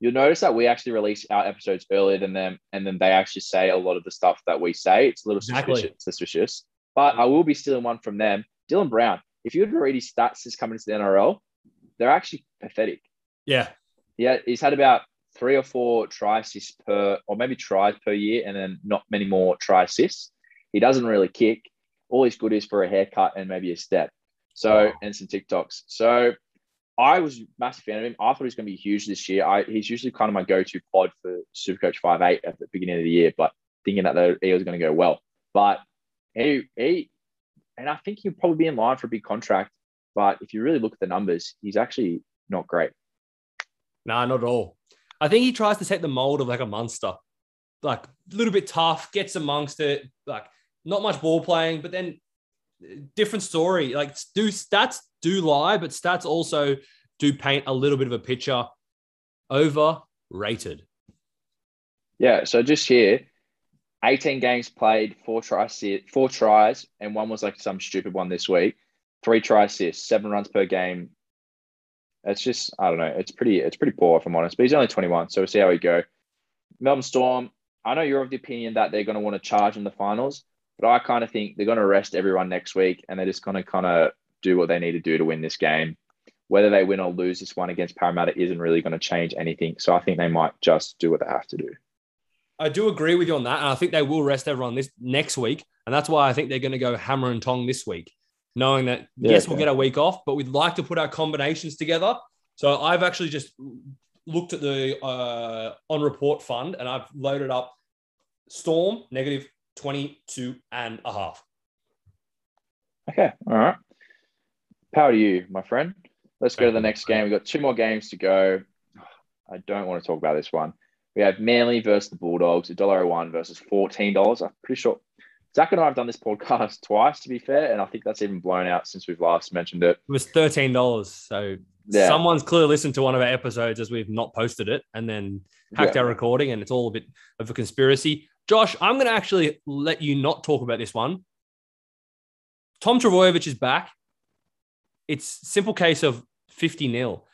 you'll notice that we actually release our episodes earlier than them, and then they actually say a lot of the stuff that we say. It's a little Exactly. suspicious, suspicious. But I will be stealing one from them. Dylan Brown. If you were to read his stats since coming into the NRL, they're actually pathetic. Yeah. Yeah, he's had about three or four try assists per, or maybe tries per year, and then not many more try assists. He doesn't really kick. All he's good is for a haircut and maybe a step. So Wow. and some TikToks. So I was a massive fan of him. I thought he was going to be huge this year. I, he's usually kind of my go-to pod for Supercoach Five Eight at the beginning of the year, but thinking that the- he was going to go well. But he he, and I think he'll probably be in line for a big contract. But if you really look at the numbers, he's actually not great. Nah, not at all. I think he tries to take the mold of like a monster, like a little bit tough, gets amongst it, like not much ball playing, but then different story. Like do stats do lie, but stats also do paint a little bit of a picture. Overrated. Yeah, so just here, 18 games played, four tries, four tries, and one was like some stupid one this week. Three tries, assists, seven runs per game. It's just, I don't know. It's pretty, it's pretty poor if I'm honest. But he's only 21, so we'll see how he go. Melbourne Storm. I know you're of the opinion that they're going to want to charge in the finals, but I kind of think they're going to rest everyone next week, and they're just going to kind of do what they need to do to win this game. Whether they win or lose this one against Parramatta isn't really going to change anything. So I think they might just do what they have to do. I do agree with you on that, and I think they will rest everyone this next week, and that's why I think they're going to go hammer and tong this week, knowing that Yeah, yes, we'll get a week off, but we'd like to put our combinations together. So I've actually just looked at the uh, on report fund, and I've loaded up Storm negative 22 and a half. Okay, all right. Power to you, my friend. Let's go to the next game. We've got two more games to go. I don't want to talk about this one. We have Manly versus the Bulldogs, $1.01 versus $14. I'm pretty sure Zach and I have done this podcast twice, to be fair, and I think that's even blown out since we've last mentioned it. It was thirteen dollars. So Yeah. someone's clearly listened to one of our episodes as we've not posted it, and then hacked Yeah. our recording, and it's all a bit of a conspiracy. Josh, I'm going to actually let you not talk about this one. Tom Trbojevic is back. It's simple case of 50 nil.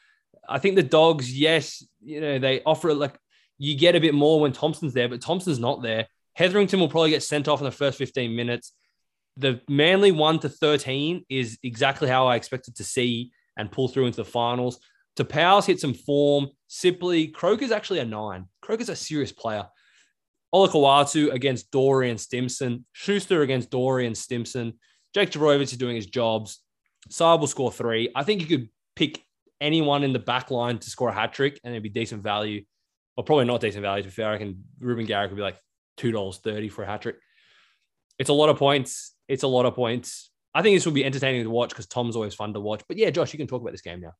I think the dogs, yes, you know, they offer like you get a bit more when Thompson's there, but Thompson's not there. Hetherington will probably get sent off in the first 15 minutes. The Manly 1 to 13 is exactly how I expected to see and pull through into the finals. To Powers hit some form. Sipley, Croker's actually a nine. Croker's a serious player. Olakau'atu against Dorian Stimson. Schuster against Dorian Stimson. Jake Trbojevic is doing his jobs. Saab will score three. I think you could pick anyone in the back line to score a hat trick and it'd be decent value. Or probably not decent value, to be fair. I reckon Reuben Garrick would be like $2.30 for a hat trick. It's a lot of points. It's a lot of points. I think this will be entertaining to watch because Tom's always fun to watch. But yeah, Josh, you can talk about this game now.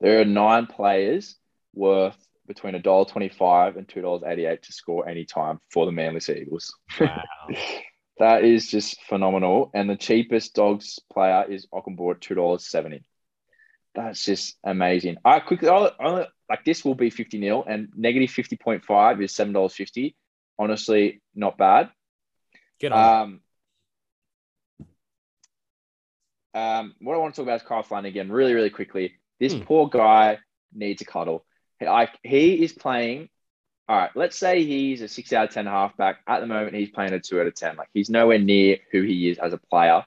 There are nine players worth between $1.25 and $2.88 to score any time for the Manly Sea Eagles. Wow. That is just phenomenal. And the cheapest dogs player is Okunbor at two dollars seventy. That's just amazing. I quickly I'll, I'll- like this will be fifty nil and negative fifty point five is seven dollars fifty. Honestly, not bad. Get on. Um, um, what I want to talk about is Kyle Flanagan really, really quickly. This Hmm. poor guy needs a cuddle. Like he is playing. All right, let's say he's a six out of ten halfback. At the moment, he's playing a two out of ten. Like he's nowhere near who he is as a player.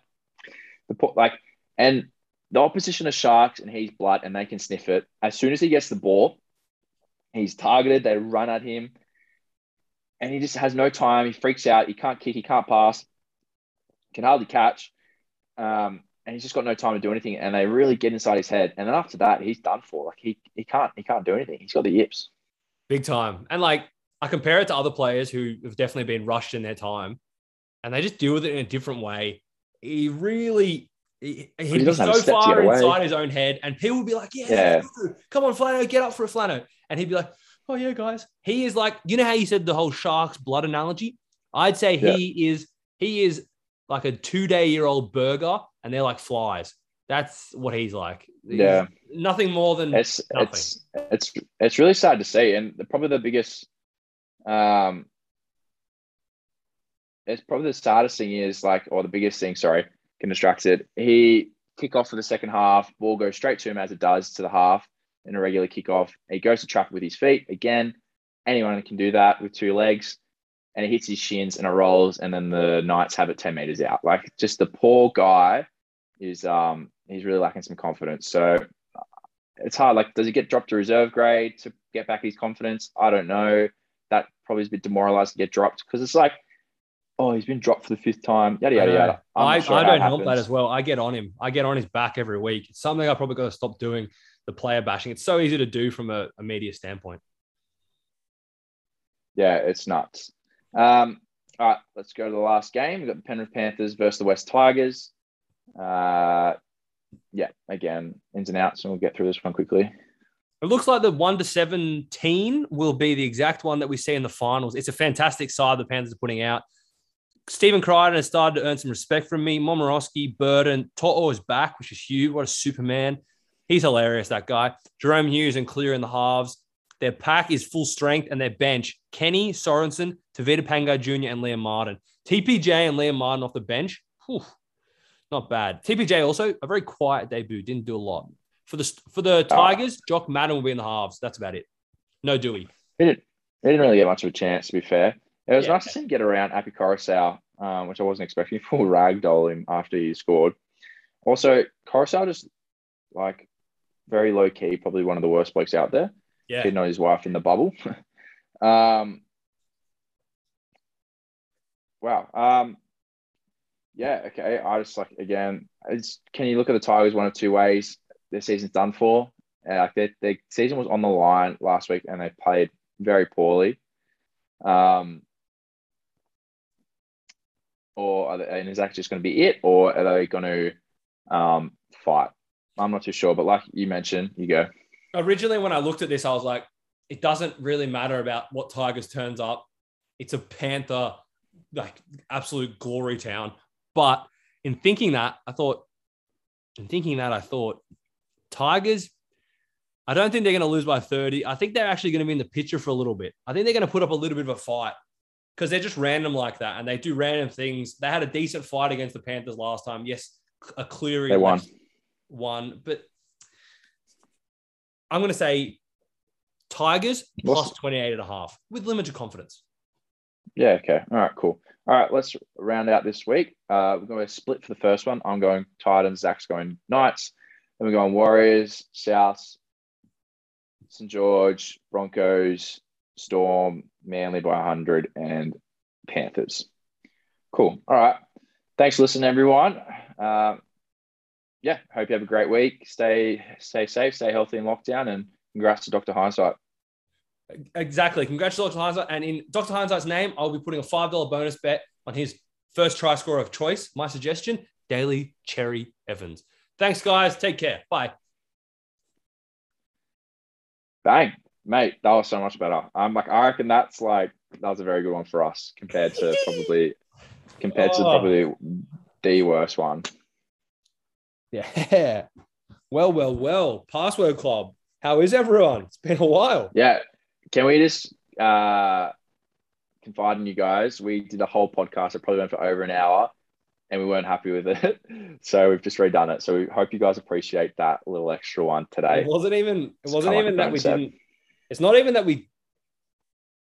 The like, and the opposition are sharks, and he's blood, and they can sniff it. As soon as he gets the ball, he's targeted. They run at him, and he just has no time. He freaks out. He can't kick. He can't pass. Can hardly catch. Um, and he's just got no time to do anything. And they really get inside his head. And then after that, he's done for. Like he he can't he can't do anything. He's got the yips. Big time. And like I compare it to other players who have definitely been rushed in their time and they just deal with it in a different way. He really he, he'd be so a step to far inside his own head, and people would be like, "Yeah, Yeah. come on, Flano, get up for a Flano," and he'd be like, "Oh yeah, guys." He is like, you know how you said the whole shark's blood analogy? I'd say he is he is like a two day year old burger, and they're like flies. That's what he's like. He's Yeah. nothing more than It's Nothing. it's it's it's really sad to see. And the, probably the biggest um it's probably the saddest thing is like or the biggest thing, sorry, can distract it. He kick off for the second half, ball goes straight to him as it does to the half. in a regular kickoff. He goes to trap with his feet. Again, anyone can do that with two legs. And he hits his shins and it rolls, and then the Knights have it 10 meters out. Like just the poor guy is um he's really lacking some confidence. So it's hard. Like, does he get dropped to reserve grade to get back his confidence? I don't know. That probably is a bit demoralized to get dropped because it's like, oh, he's been dropped for the fifth time. Yada yada yada. I, sure I don't help that as well. I get on him. I get on his back every week. It's something I probably got to stop doing. The player bashing. It's so easy to do from a, a media standpoint. Yeah, it's nuts. Um, all right, let's go to the last game. We've got the Penrith Panthers versus the West Tigers. Uh, yeah, again, ins and outs, and we'll get through this one quickly. It looks like the one to seventeen will be the exact one that we see in the finals. It's a fantastic side the Panthers are putting out. Stephen Crichton has started to earn some respect from me. Momirovski, Burton, Toto is back, which is huge. What a Superman. He's hilarious, that guy. Jerome Hughes and Clear in the halves. Their pack is full strength and their bench, Kenny, Sorensen, Tevita Pangai Jr., and Liam Martin. TPJ and Liam Martin off the bench. Whew, not bad. TPJ also a very quiet debut, didn't do a lot. For the for the Tigers, Jock Madden will be in the halves. That's about it. No Dewey. He didn't, he didn't really get much of a chance, to be fair. It was Yeah. nice to see him get around Api Koroisau, um, which I wasn't expecting. Full ragdoll him after he scored. Also, Koroisau just like very low key, probably one of the worst blokes out there. Yeah. Hitting on his wife in the bubble. um, wow. Um, yeah. Okay. I just like again. Can you look at the Tigers one of two ways? Their season's done for. Uh, like their, their season was on the line last week, and they played very poorly. Um, or they, and is that just going to be it, or are they going to um, fight? I'm not too sure, but like you mentioned, you go. originally when I looked at this, I was like, it doesn't really matter about what Tigers turns up. It's a Panther, like absolute glory town. But in thinking that, I thought, in thinking that, I thought, Tigers, I don't think they're going to lose by 30. I think they're actually going to be in the picture for a little bit. I think they're going to put up a little bit of a fight because they're just random like that and they do random things. They had a decent fight against the Panthers last time. Yes, a Cleary They won. one, but I'm going to say Tigers What's- plus 28 and a half with limited confidence. Yeah. Okay. All right. Cool. All right. Let's round out this week. Uh, we're going to split for the first one. I'm going Titans. Zach's going Knights. Then we're going Warriors, South, St George, Broncos, Storm, Manly by 100, and Panthers. Cool. All right. Thanks for listening, everyone. Um, yeah. Hope you have a great week. Stay stay safe. Stay healthy in lockdown. And congrats to Dr. Hindsight. Exactly. Congratulations, Hindsight. And in Dr. Hindsight's name, I'll be putting a $5 bonus bet on his first try scorer of choice. My suggestion, Daly Cherry Evans. Thanks, guys. Take care. Bye. Bang, mate, that was so much better. I'm like, I reckon that's like that was a very good one for us compared to probably compared to Oh. probably the worst one. Yeah. Well, well, well. Password Club. How is everyone? It's been a while. Yeah, can we just uh confide in you guys? We did a whole podcast. It probably went for over an hour, and we weren't happy with it, so we've just redone it. So we hope you guys appreciate that little extra one today. It wasn't even. It It's wasn't like even that we concept. didn't. It's not even that we.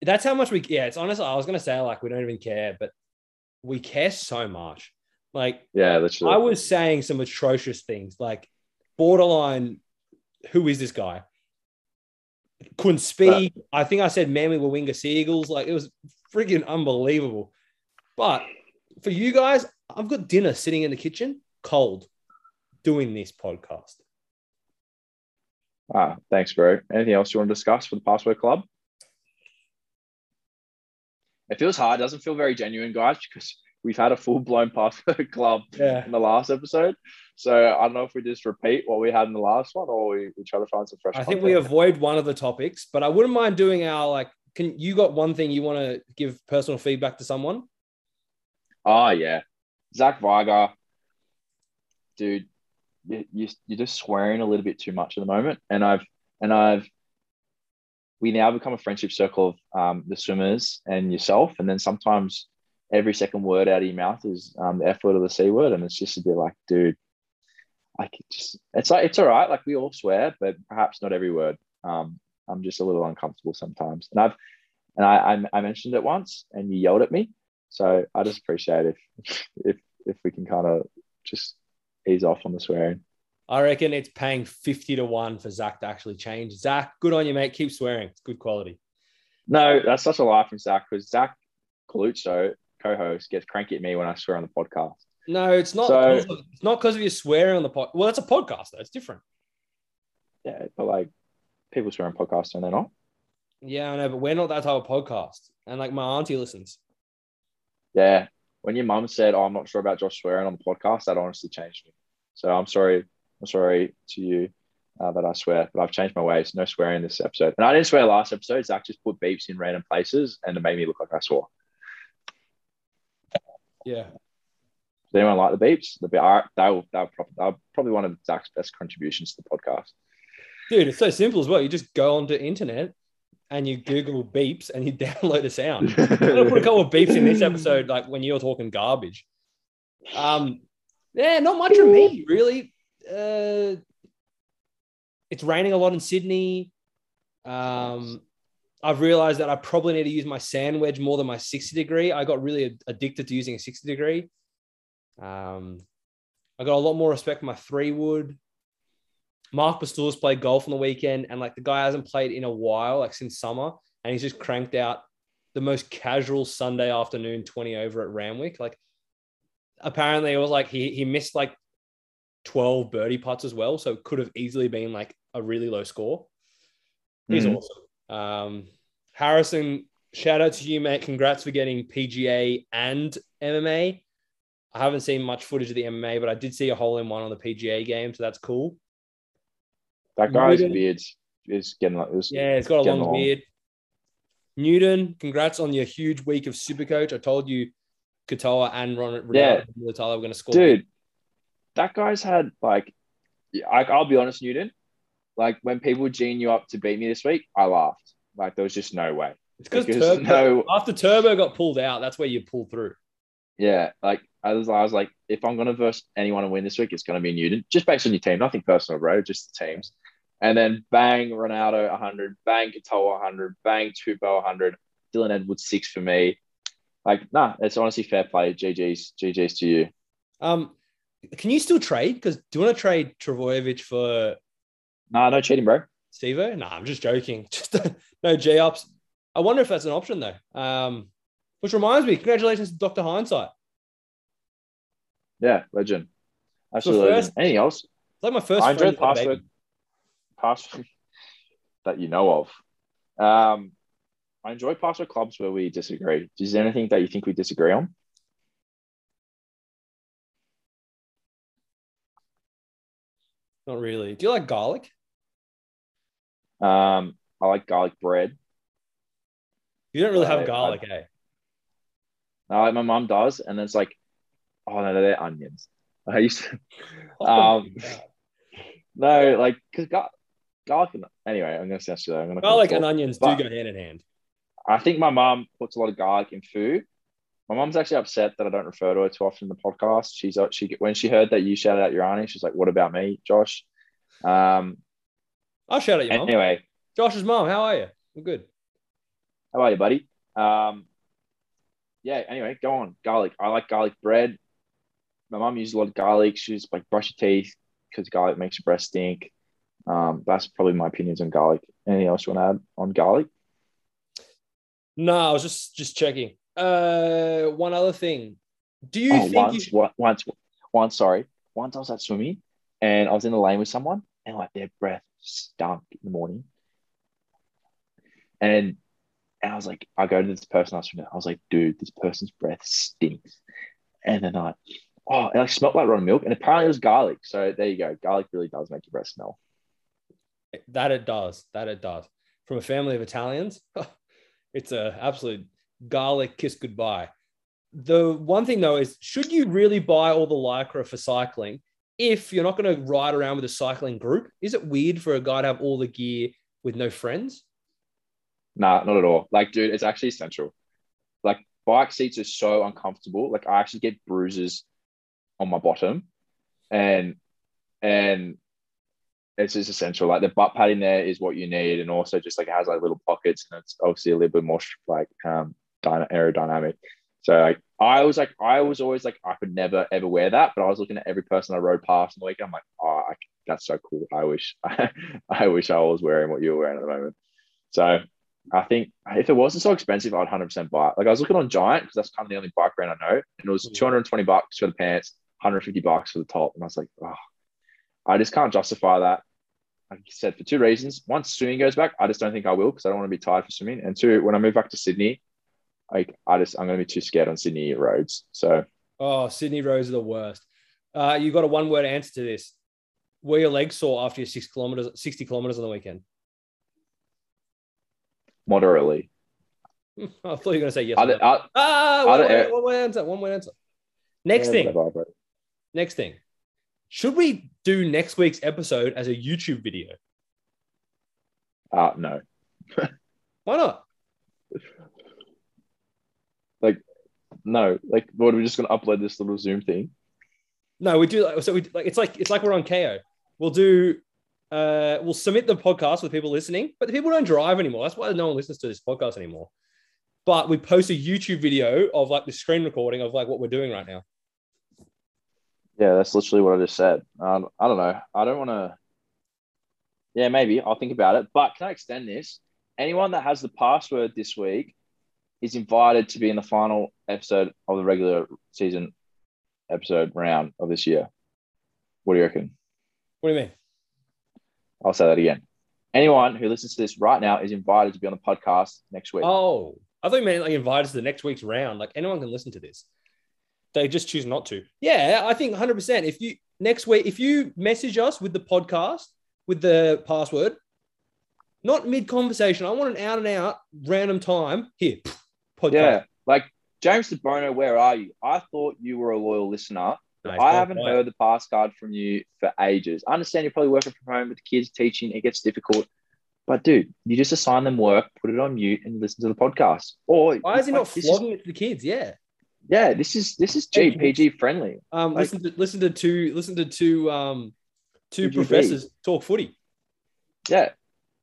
That's how much we. Yeah, it's honestly. I was gonna say like we don't even care, but we care so much. Like Yeah, literally. I was saying some atrocious things, like borderline. Who is this guy? Couldn't speak. I think I said Manly were Winger Seagulls. Like it was freaking unbelievable. But for you guys, I've got dinner sitting in the kitchen, cold, doing this podcast. Ah, thanks, bro. Anything else you want to discuss for the Password Club? It feels hard. It doesn't feel very genuine, guys, because we've had a full blown Password Club Yeah. in the last episode. So I don't know if we just repeat what we had in the last one or we, we try to find some fresh. I think we content. avoid one of the topics, but I wouldn't mind doing our like. Can you got one thing you want to give personal feedback to someone? Oh yeah, Zach Viger, dude, you, you you're just swearing a little bit too much at the moment, and I've and I've we now become a friendship circle of um, the swimmers and yourself, and then sometimes every second word out of your mouth is um, the F word or the C word, and it's just a bit like, dude, like just it's like it's all right. Like we all swear, but perhaps not every word. Um, I'm just a little uncomfortable sometimes, and I've and I I, I mentioned it once, and you yelled at me. So I just appreciate if if if we can kind of just ease off on the swearing. I reckon it's paying 50 to 1 for Zach to actually change. Zach, good on you, mate. Keep swearing. It's good quality. No, that's such a lie from Zach because Zach Coluccio, co-host, gets cranky at me when I swear on the podcast. No, it's not. So- of, it's not because of you swearing on the pod. Well, it's a podcast though. It's different. Yeah, but like people swear on podcasts and they're not. Yeah, I know, but we're not that type of podcast. And like my auntie listens. Yeah. When your mum said, oh, I'm not sure about Josh swearing on the podcast, that honestly changed me. So I'm sorry. I'm sorry to you uh, that I swear, but I've changed my ways. No swearing this episode. And I didn't swear last episode. Zach just put beeps in random places and it made me look like I swore. Yeah. Does anyone like the beeps? The be- all right, they'll, they'll probably, they'll probably one of Zach's best contributions to the podcast. Dude, it's so simple as well. You just go onto internet and you Google beeps and you download a sound. I'm gonna put a couple of beeps in this episode, like when you're talking garbage. Um, yeah, not much from me really. Uh, it's raining a lot in Sydney. Um, I've realized that I probably need to use my sand wedge more than my 60 degree. I got really addicted to using a 60 degree. Um, I got a lot more respect for my three wood. Mark Bastours played golf on the weekend, and like the guy hasn't played in a while, like since summer, and he's just cranked out the most casual Sunday afternoon 20 over at Randwick. Like apparently it was like he he missed like 12 birdie putts as well. So it could have easily been like a really low score. He's Mhm. awesome. Um, Harrison, shout out to you, mate. Congrats for getting PGA and MMA. I haven't seen much footage of the MMA, but I did see a hole in one on the PGA game, so that's cool. That guy's Newton- beard is getting like this. Yeah, it's got a Getting long beard. Newton, congrats on your huge week of Supercoach. I told you Katoa and Ron Yeah. Ronaldo were going to score. dude, that guy's had like, I, I'll be honest, Newton. Like when people gene you up to beat me this week, I laughed. Like there was just no way. it's because Turbo, no, after Turbo got pulled out, that's where you pull through. yeah, like I was, I was like, if I'm gonna verse anyone and win this week, it's gonna be Newton, just based on your team, nothing personal, bro, just the teams. And then bang, Ronaldo 100, bang, Katoa 100, bang, Tupou 100, Dylan Edwards six for me. Like, nah, it's honestly fair play. GG's, GG's to you. Um, can you still trade? Because do you want to trade Trbojevic for Nah, no cheating, bro. Stevo? No, I'm just joking. Just no J ups. I wonder if that's an option though. Um, which reminds me, congratulations to Dr. Hindsight. Yeah, legend. Absolutely. first- legend. Anything else? It's like my first password, password that you know of. Um, I enjoy password clubs where we disagree. Is there anything that you think we disagree on? Not really. Do you like garlic? Um, I like garlic bread. You don't really have I- garlic, eh? I like my mom does, and it's like, oh no, they're onions. I used to, um, no, like because gar- garlic. And, anyway, I'm gonna say that. I'm gonna garlic and onions do But- go hand in hand. I think my mom puts a lot of garlic in food. My mom's actually upset that I don't refer to her too often in the podcast. She's uh, she when she heard that you shouted out your auntie, she's like, "What about me, Josh?" Um. I'll shout at your mom. Anyway, Josh's mom, how are you? I'm good. how are you, buddy? Um. Yeah. Anyway, go on. Garlic. I like garlic bread. My mom uses a lot of garlic. She's like brush your teeth because garlic makes your breath stink. Um. That's probably my opinions on garlic. Anything else you want to add on garlic? No, I was just just checking. Uh, one other thing. Do you oh, think once, you, wa- once, once, sorry. Once I was at swimming and I was in the lane with someone and like their breath stunk in the morning. And, and I was like, I go to this person I was I was like, dude, this person's breath stinks. And then I, oh, it like smelled like rotten milk. And apparently it was garlic. So there you go. Garlic really does make your breath smell. that it does? That it does. From a family of Italians, it's a absolute garlic kiss goodbye. The one thing though is, should you really buy all the lycra for cycling if you're not going to ride around with a cycling group? Is it weird for a guy to have all the gear with no friends? Nah, not at all. Like, dude, it's actually essential. Like, bike seats are so uncomfortable. Like, I actually get bruises on my bottom, and and it's just essential. Like the butt pad in there is what you need, and also just like it has like little pockets, and it's obviously a little bit more like um dyna- aerodynamic. So like I was like I was always like I could never ever wear that, but I was looking at every person I rode past in the weekend. I'm like, oh, I, that's so cool. I wish I wish I was wearing what you're wearing at the moment. So I think if it wasn't so expensive, I'd 100% buy it. Like I was looking on Giant because that's kind of the only bike brand I know, and it was mm. 220 bucks for the pants, 150 bucks for the top, and I was like, oh, I just can't justify that. Like you said, for two reasons. One, swimming goes back. I just don't think I will because I don't want to be tired for swimming. And two, when I move back to Sydney, like I just I'm going to be too scared on Sydney roads. So Oh, Sydney roads are the worst. Uh, you got a one word answer to this. Were your legs sore after your six kilometers, 60 kilometers on the weekend? moderately. I thought you were going to say yes. Or no. Ah, one, don't- word, one word answer. One word answer. Next yeah, thing. whatever. Next thing. Should we do next week's episode as a YouTube video? Uh, no. Why not? No. Like, what are we just going to upload this little Zoom thing? No, we do. So we like it's like it's like we're on Kayo. We'll do. Uh, we'll submit the podcast with people listening, but the people don't drive anymore. That's why no one listens to this podcast anymore. But we post a YouTube video of like the screen recording of like what we're doing right now. Yeah, that's literally what I just said. Um, I don't know. I don't want to. Yeah, maybe I'll think about it. But can I extend this? Anyone that has the password this week is invited to be in the final episode of the regular season episode round of this year. What do you reckon? What do you mean? I'll say that again. Anyone who listens to this right now is invited to be on the podcast next week. Oh, I thought you meant like invite us to the next week's round. Like anyone can listen to this. They just choose not to. Yeah, I think 100%. If you next week, if you message us with the podcast with the password, not mid conversation, I want an out and out random time here. Podcast. yeah, like James DeBono, where are you? I thought you were a loyal listener. No, he's I haven't quiet. heard the pass card from you for ages. I understand you're probably working from home with the kids, teaching. It gets difficult. But dude, you just assign them work, put it on mute, and listen to the podcast. Or Why is he not like, this flogging it to the kids? Yeah. yeah, this is this is Thank you. GPG friendly. Um, Like- listen to listen to two listen to two um two PGB. professors talk footy. Yeah.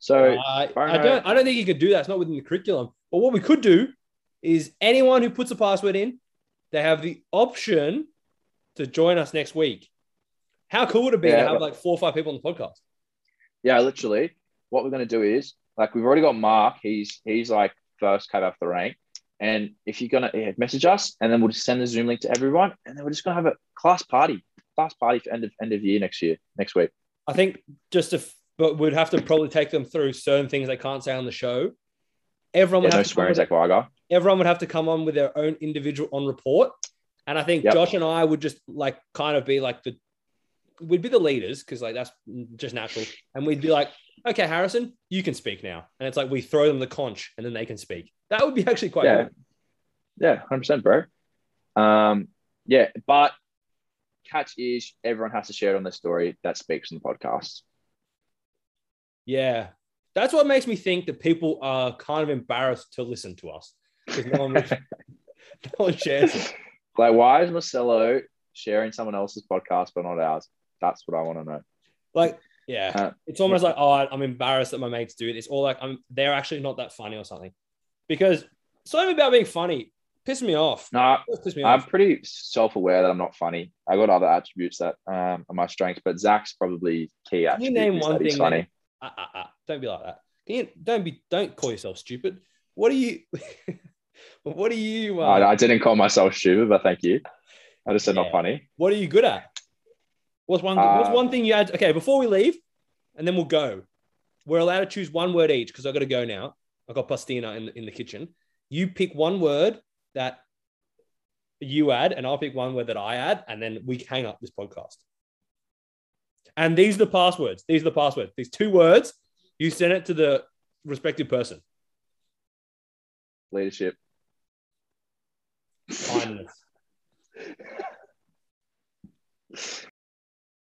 So I, I don't I don't think you could do that. It's not within the curriculum. But what we could do is anyone who puts a password in, they have the option to join us next week. How cool would it be Yeah, to have like four or five people on the podcast? yeah, literally, what we're gonna do is like we've already got Mark. He's he's like first came off the rank. And if you're gonna yeah, message us, and then we'll just send the Zoom link to everyone, and then we're just gonna have a class party, class party for end of end of year next year, next week. I think just if but we'd have to probably take them through certain things they can't say on the show. Everyone Yeah, would no have to come swearing, Zach Weiger. everyone would have to come on with their own individual on report. And I think Yep. Josh and I would just like kind of be like the we'd be the leaders because like that's just natural. And we'd be like, okay, Harrison, you can speak now. And it's like we throw them the conch and then they can speak. That would be actually quite Yeah. good. Yeah, hundred percent, bro. Um, yeah, but catch is everyone has to share it on their story that speaks on the podcast. Yeah. That's what makes me think that people are kind of embarrassed to listen to us. No one, no one shares. Like, why is Marcelo sharing someone else's podcast but not ours? That's what I want to know. Like, yeah. Uh, it's almost like, oh, I'm embarrassed that my mates do this, or like I'm they're actually not that funny or something. Because something about being funny. Piss me off. No, me I'm off. pretty self-aware that I'm not funny. I got other attributes that um, are my strengths, but Zach's probably key Can you name one thing? funny. That, ah, ah, ah, don't be like that. Can you, don't be. Don't call yourself stupid. What are you? what are you? Uh, I, I didn't call myself stupid, but thank you. I just said Yeah. not funny. what are you good at? What's one? what's Uh, one thing you add? Okay, before we leave, and then we'll go. We're allowed to choose one word each because I got to go now. I got pastina in in the kitchen. You pick one word that you add, and I'll pick one word that I add, and then we hang up this podcast. And these are the passwords. These are the passwords. These two words. You send it to the respective person. Leadership. Kindness.